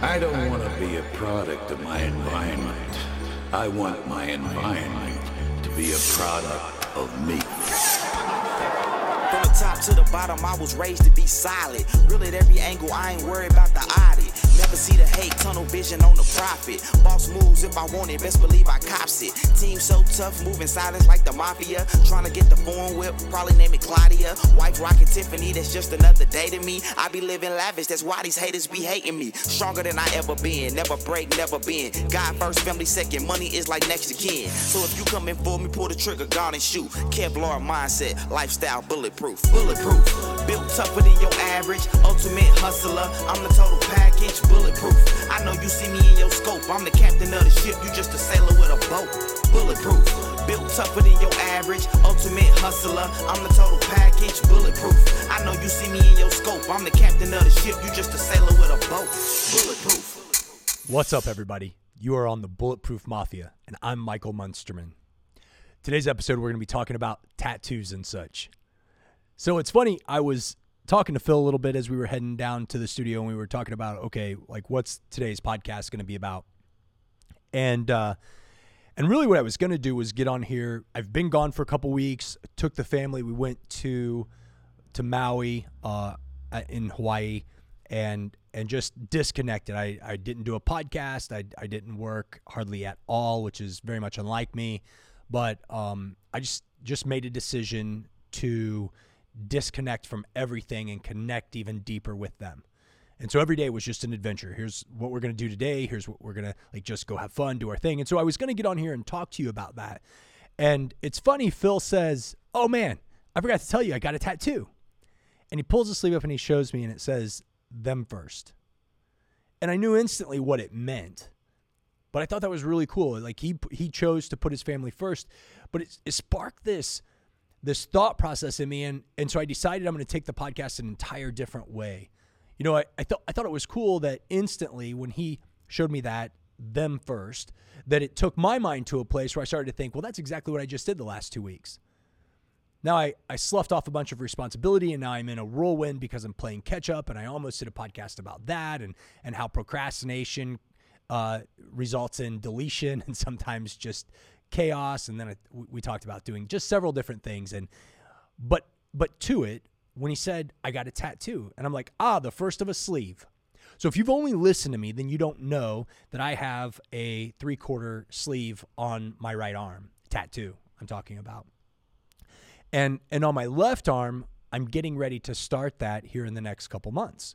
I don't want to be a product of my environment. I want my environment to be a product of me. From the top to the bottom, I was raised to be solid. Real at every angle, I ain't worried about the audit. Never see the hate, tunnel vision on the profit. Boss moves if I want it, best believe I cops it. Team so tough, moving silence like the mafia. Trying to get the foreign whip, probably name it Claudia. Wife rockin' Tiffany, that's just another day to me. I be living lavish, that's why these haters be hating me. Stronger than I ever been, never break, never been. God first, family second, money is like next to kin. So if you come in for me, pull the trigger, guard and shoot. Kevlar mindset, lifestyle bulletproof. Bulletproof, built tougher than your average. Ultimate hustler, I'm the total package. Bulletproof, I know you see me in your scope. I'm the captain of the ship, you just a sailor with a boat. Bulletproof, built tougher than your average. Ultimate hustler, I'm the total package. Bulletproof, I know you see me in your scope. I'm the captain of the ship, you just a sailor with a boat. Bulletproof. What's up, everybody? You are on the Bulletproof Mafia, and I'm Michael Munsterman. Today's episode, we're going to be talking about tattoos and such. So it's funny, I was talking to Phil a little bit as we were heading down to the studio, and we were talking about, okay, like what's today's podcast going to be about? And, uh, and really, what I was going to do was get on here. I've been gone for a couple weeks. Took the family. We went to to Maui uh, in Hawaii, and and just disconnected. I, I didn't do a podcast. I, I didn't work hardly at all, which is very much unlike me. But um, I just just made a decision to disconnect from everything and connect even deeper with them. And so every day was just an adventure. Here's what we're going to do today. Here's what we're going to like just go have fun, do our thing. And so I was going to get on here and talk to you about that. And it's funny, Phil says, Oh man, I forgot to tell you, I got a tattoo. And he pulls the sleeve up and he shows me, and it says, Them first. And I knew instantly what it meant. But I thought that was really cool. Like he he chose to put his family first, but it, it sparked this this thought process in me, and and so I decided I'm going to take the podcast an entire different way you know, I, I thought I thought it was cool that instantly when he showed me that them first, that it took my mind to a place where I started to think, well, that's exactly what I just did the last two weeks. Now I, I sloughed off a bunch of responsibility and now I'm in a whirlwind because I'm playing catch up and I almost did a podcast about that and and how procrastination uh, results in deletion and sometimes just chaos. And then we talked about doing just several different things and but but to it when he said, I got a tattoo. And I'm like, ah, the first of a sleeve. So if you've only listened to me, then you don't know that I have a three quarter sleeve on my right arm, tattoo I'm talking about. And and on my left arm, I'm getting ready to start that here in the next couple months.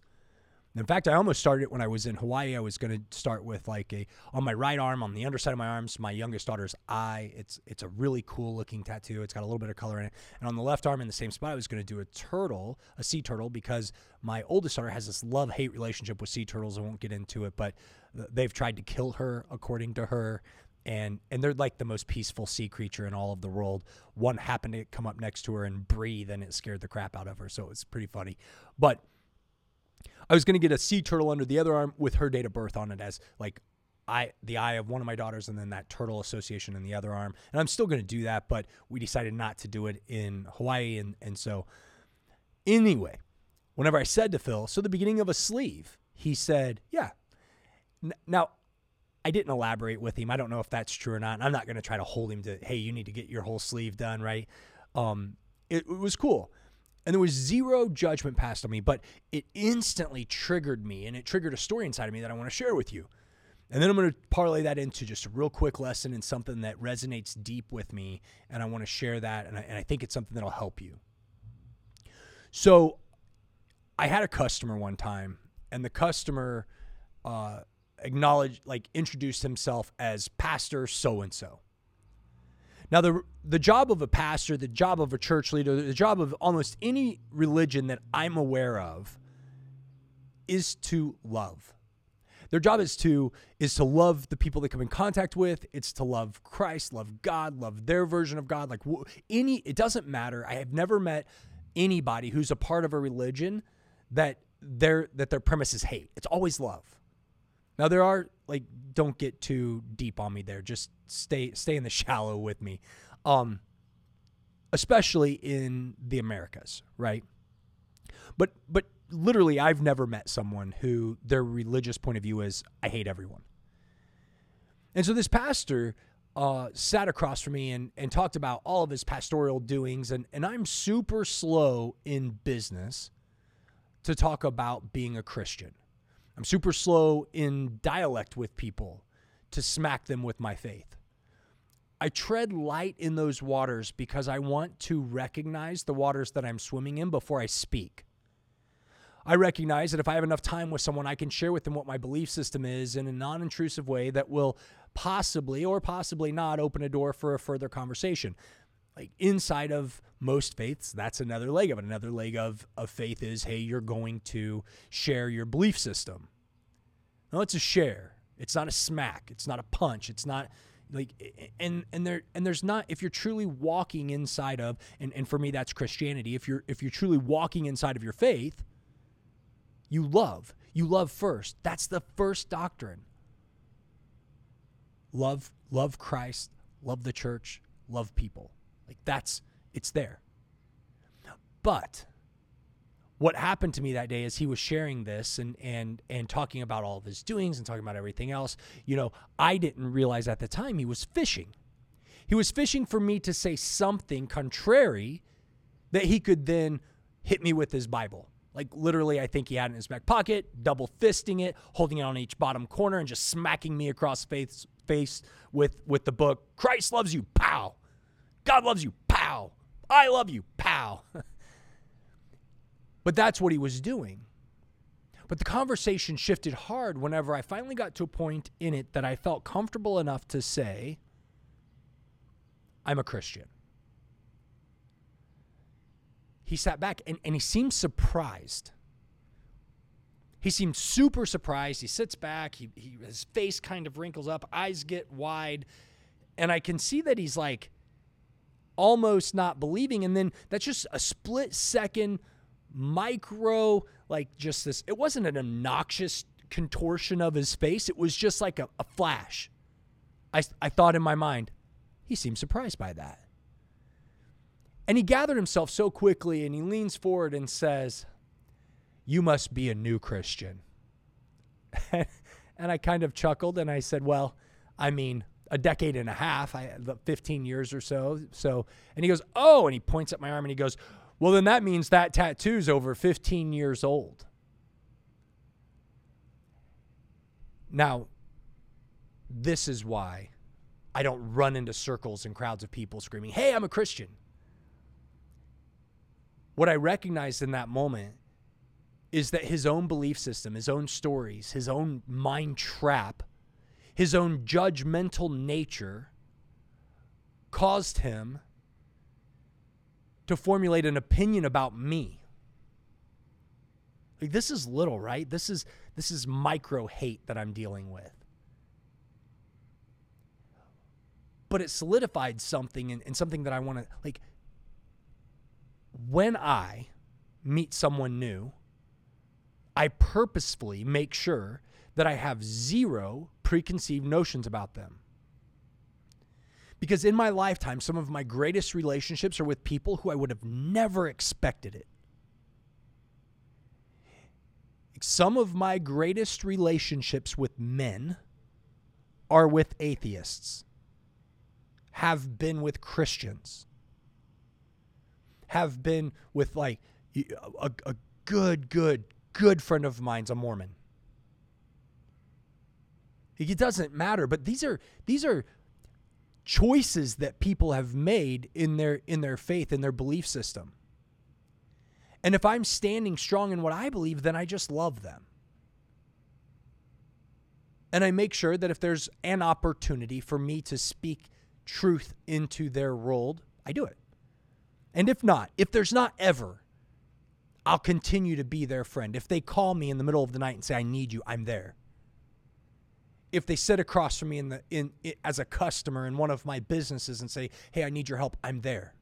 In fact, I almost started it when I was in Hawaii. I was going to start with like a on my right arm, on the underside of my arms, my youngest daughter's eye. It's it's a really cool looking tattoo. It's got a little bit of color in it. And on the left arm, in the same spot, I was going to do a turtle, a sea turtle, because my oldest daughter has this love hate relationship with sea turtles. I won't get into it, but they've tried to kill her, according to her. And and they're like the most peaceful sea creature in all of the world. One happened to come up next to her and breathe, and it scared the crap out of her. So it's pretty funny, but I was going to get a sea turtle under the other arm with her date of birth on it as like I the eye of one of my daughters and then that turtle association in the other arm. And I'm still going to do that, but we decided not to do it in Hawaii and and so anyway, whenever I said to Phil, so the beginning of a sleeve, he said, "Yeah." N- now I didn't elaborate with him. I don't know if that's true or not. I'm not going to try to hold him to, "Hey, you need to get your whole sleeve done," right? Um it, it was cool and there was zero judgment passed on me, but it instantly triggered me and it triggered a story inside of me that I want to share with you. And then I'm going to parlay that into just a real quick lesson and something that resonates deep with me. And I want to share that. And I, and I think it's something that'll help you. So I had a customer one time, and the customer uh, acknowledged, like, introduced himself as Pastor so and so. Now, the, the job of a pastor, the job of a church leader, the job of almost any religion that I'm aware of is to love. Their job is to is to love the people they come in contact with. It's to love Christ, love God, love their version of God. Like any, it doesn't matter. I have never met anybody who's a part of a religion that their that their premise is hate. It's always love. Now there are like don't get too deep on me there. Just stay stay in the shallow with me. Um especially in the Americas, right? But but literally, I've never met someone who their religious point of view is, I hate everyone. And so this pastor uh, sat across from me and, and talked about all of his pastoral doings. And, and I'm super slow in business to talk about being a Christian. I'm super slow in dialect with people to smack them with my faith. I tread light in those waters because I want to recognize the waters that I'm swimming in before I speak. I recognize that if I have enough time with someone, I can share with them what my belief system is in a non intrusive way that will possibly or possibly not open a door for a further conversation. Like inside of most faiths, that's another leg of it. Another leg of, of faith is hey, you're going to share your belief system. No, it's a share. It's not a smack. It's not a punch. It's not like and and there and there's not if you're truly walking inside of and, and for me that's Christianity. If you're if you're truly walking inside of your faith, you love. You love first. That's the first doctrine love love Christ, love the church, love people. Like that's it's there. But what happened to me that day is he was sharing this and and and talking about all of his doings and talking about everything else. You know, I didn't realize at the time he was fishing. He was fishing for me to say something contrary that he could then hit me with his Bible. Like literally, I think he had it in his back pocket, double fisting it, holding it on each bottom corner, and just smacking me across face face with with the book. Christ loves you, pow. God loves you, pow. I love you, pow. but that's what he was doing. But the conversation shifted hard whenever I finally got to a point in it that I felt comfortable enough to say, I'm a Christian he sat back and, and he seemed surprised. He seemed super surprised. He sits back, he, he, his face kind of wrinkles up, eyes get wide. And I can see that he's like almost not believing. And then that's just a split second micro, like just this. It wasn't an obnoxious contortion of his face, it was just like a, a flash. I, I thought in my mind, he seemed surprised by that. And he gathered himself so quickly and he leans forward and says, You must be a new Christian. and I kind of chuckled and I said, Well, I mean, a decade and a half, I 15 years or so. So, and he goes, "Oh," and he points at my arm and he goes, "Well, then that means that tattoo's over 15 years old." Now, this is why I don't run into circles and crowds of people screaming, "Hey, I'm a Christian." what I recognized in that moment is that his own belief system, his own stories, his own mind trap, his own judgmental nature caused him to formulate an opinion about me. Like this is little, right? This is this is micro hate that I'm dealing with. But it solidified something and, and something that I want to like when I meet someone new, I purposefully make sure that I have zero preconceived notions about them. Because in my lifetime, some of my greatest relationships are with people who I would have never expected it. Some of my greatest relationships with men are with atheists, have been with Christians have been with like a, a good, good, good friend of mine's a Mormon. It doesn't matter, but these are these are choices that people have made in their in their faith in their belief system. And if I'm standing strong in what I believe, then I just love them. And I make sure that if there's an opportunity for me to speak truth into their world, I do it. And if not, if there's not ever, I'll continue to be their friend. If they call me in the middle of the night and say, I need you, I'm there. If they sit across from me in the in, in as a customer in one of my businesses and say, "Hey, I need your help," I'm there.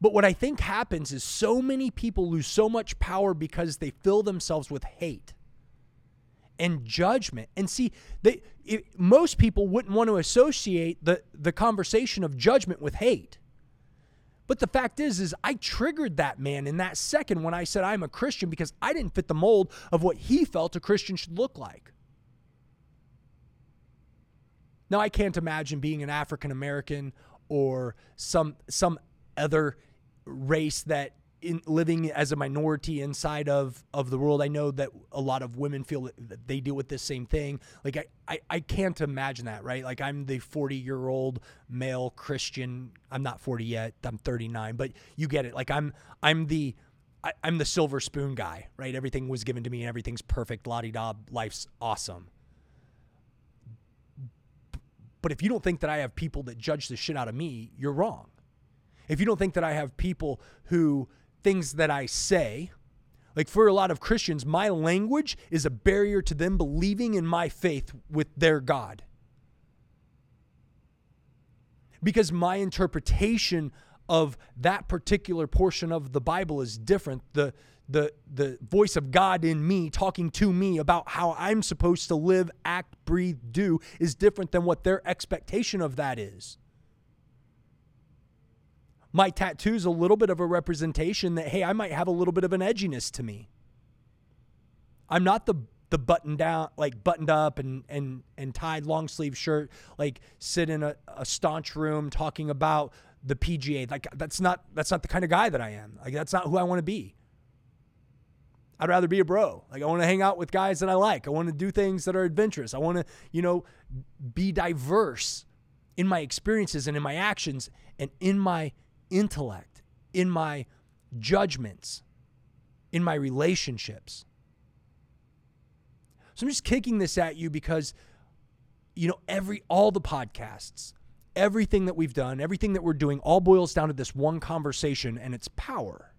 But what I think happens is so many people lose so much power because they fill themselves with hate and judgment. And see, they it, most people wouldn't want to associate the the conversation of judgment with hate. But the fact is, is I triggered that man in that second when I said I'm a Christian because I didn't fit the mold of what he felt a Christian should look like. Now I can't imagine being an African American or some some other race that in living as a minority inside of of the world. I know that a lot of women feel that they deal with this same thing. Like I, I, I can't imagine that, right? Like I'm the 40 year old male Christian. I'm not 40 yet. I'm 39, but you get it. Like I'm I'm the I, am the silver spoon guy, right? Everything was given to me and everything's perfect. La da, life's awesome. But if you don't think that I have people that judge the shit out of me, you're wrong. If you don't think that I have people who things that I say, like for a lot of Christians, my language is a barrier to them believing in my faith with their God. Because my interpretation of that particular portion of the Bible is different. The the the voice of God in me talking to me about how I'm supposed to live, act, breathe, do is different than what their expectation of that is. My tattoo's a little bit of a representation that hey, I might have a little bit of an edginess to me. I'm not the the button down like buttoned up and and and tied long sleeve shirt like sit in a, a staunch room talking about the PGA like that's not that's not the kind of guy that I am like that's not who I want to be I'd rather be a bro. Like I want to hang out with guys that I like. I want to do things that are adventurous. I want to, you know, be diverse in my experiences and in my actions and in my intellect, in my judgments, in my relationships. So I'm just kicking this at you because you know every all the podcasts, everything that we've done, everything that we're doing all boils down to this one conversation and it's power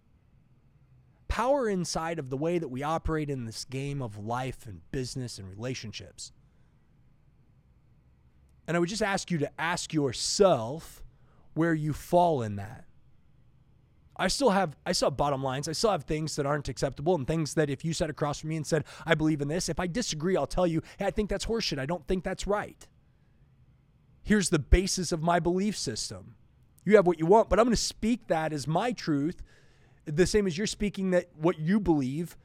power inside of the way that we operate in this game of life and business and relationships. And I would just ask you to ask yourself where you fall in that. I still have I still have bottom lines. I still have things that aren't acceptable and things that if you sat across from me and said, I believe in this, if I disagree, I'll tell you, hey, I think that's horseshit. I don't think that's right. Here's the basis of my belief system. You have what you want, but I'm going to speak that as my truth the same as you're speaking that what you believe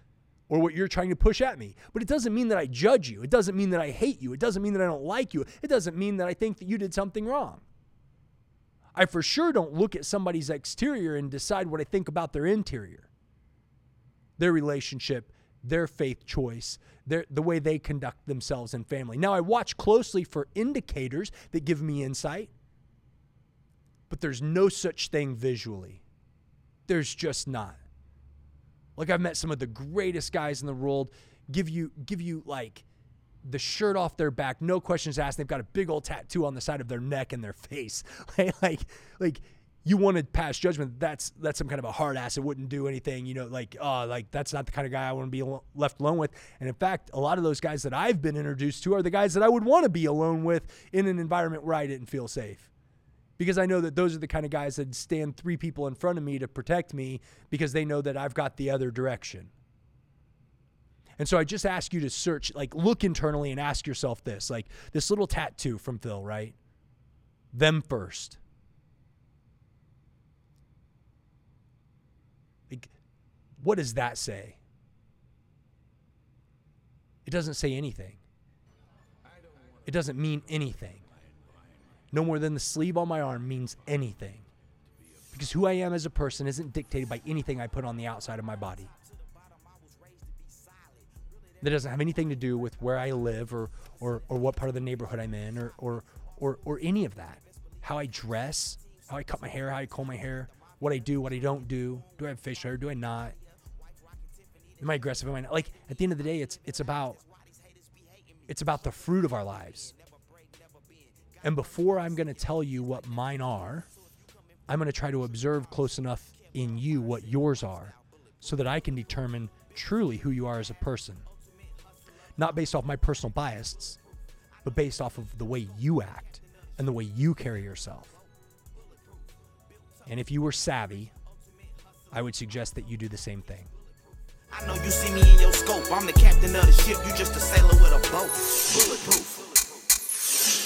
or what you're trying to push at me. But it doesn't mean that I judge you. It doesn't mean that I hate you. It doesn't mean that I don't like you. It doesn't mean that I think that you did something wrong. I for sure don't look at somebody's exterior and decide what I think about their interior, their relationship, their faith choice, their, the way they conduct themselves in family. Now, I watch closely for indicators that give me insight, but there's no such thing visually. There's just not. Like I've met some of the greatest guys in the world give you give you like the shirt off their back, no questions asked. They've got a big old tattoo on the side of their neck and their face. like like you want to pass judgment. That's that's some kind of a hard ass. It wouldn't do anything. You know, like oh, like that's not the kind of guy I want to be left alone with. And in fact, a lot of those guys that I've been introduced to are the guys that I would want to be alone with in an environment where I didn't feel safe because I know that those are the kind of guys that stand three people in front of me to protect me because they know that I've got the other direction. And so I just ask you to search, like look internally and ask yourself this like this little tattoo from Phil, right? Them first. Like, what does that say? It doesn't say anything. It doesn't mean anything no more than the sleeve on my arm means anything. Because who I am as a person isn't dictated by anything I put on the outside of my body. That doesn't have anything to do with where I live or, or, or what part of the neighborhood I'm in or, or, or, or any of that. How I dress, how I cut my hair, how I comb my hair, what I do, what I don't do. Do I have facial hair? Do I not? Am I aggressive? Am I not? Like at the end of the day, it's it's about it's about the fruit of our lives. And before I'm going to tell you what mine are, I'm going to try to observe close enough in you what yours are so that I can determine truly who you are as a person. Not based off my personal biases, but based off of the way you act and the way you carry yourself. And if you were savvy, I would suggest that you do the same thing. I know you see me in your scope. I'm the captain of the ship. You just a sailor with a boat. Bulletproof.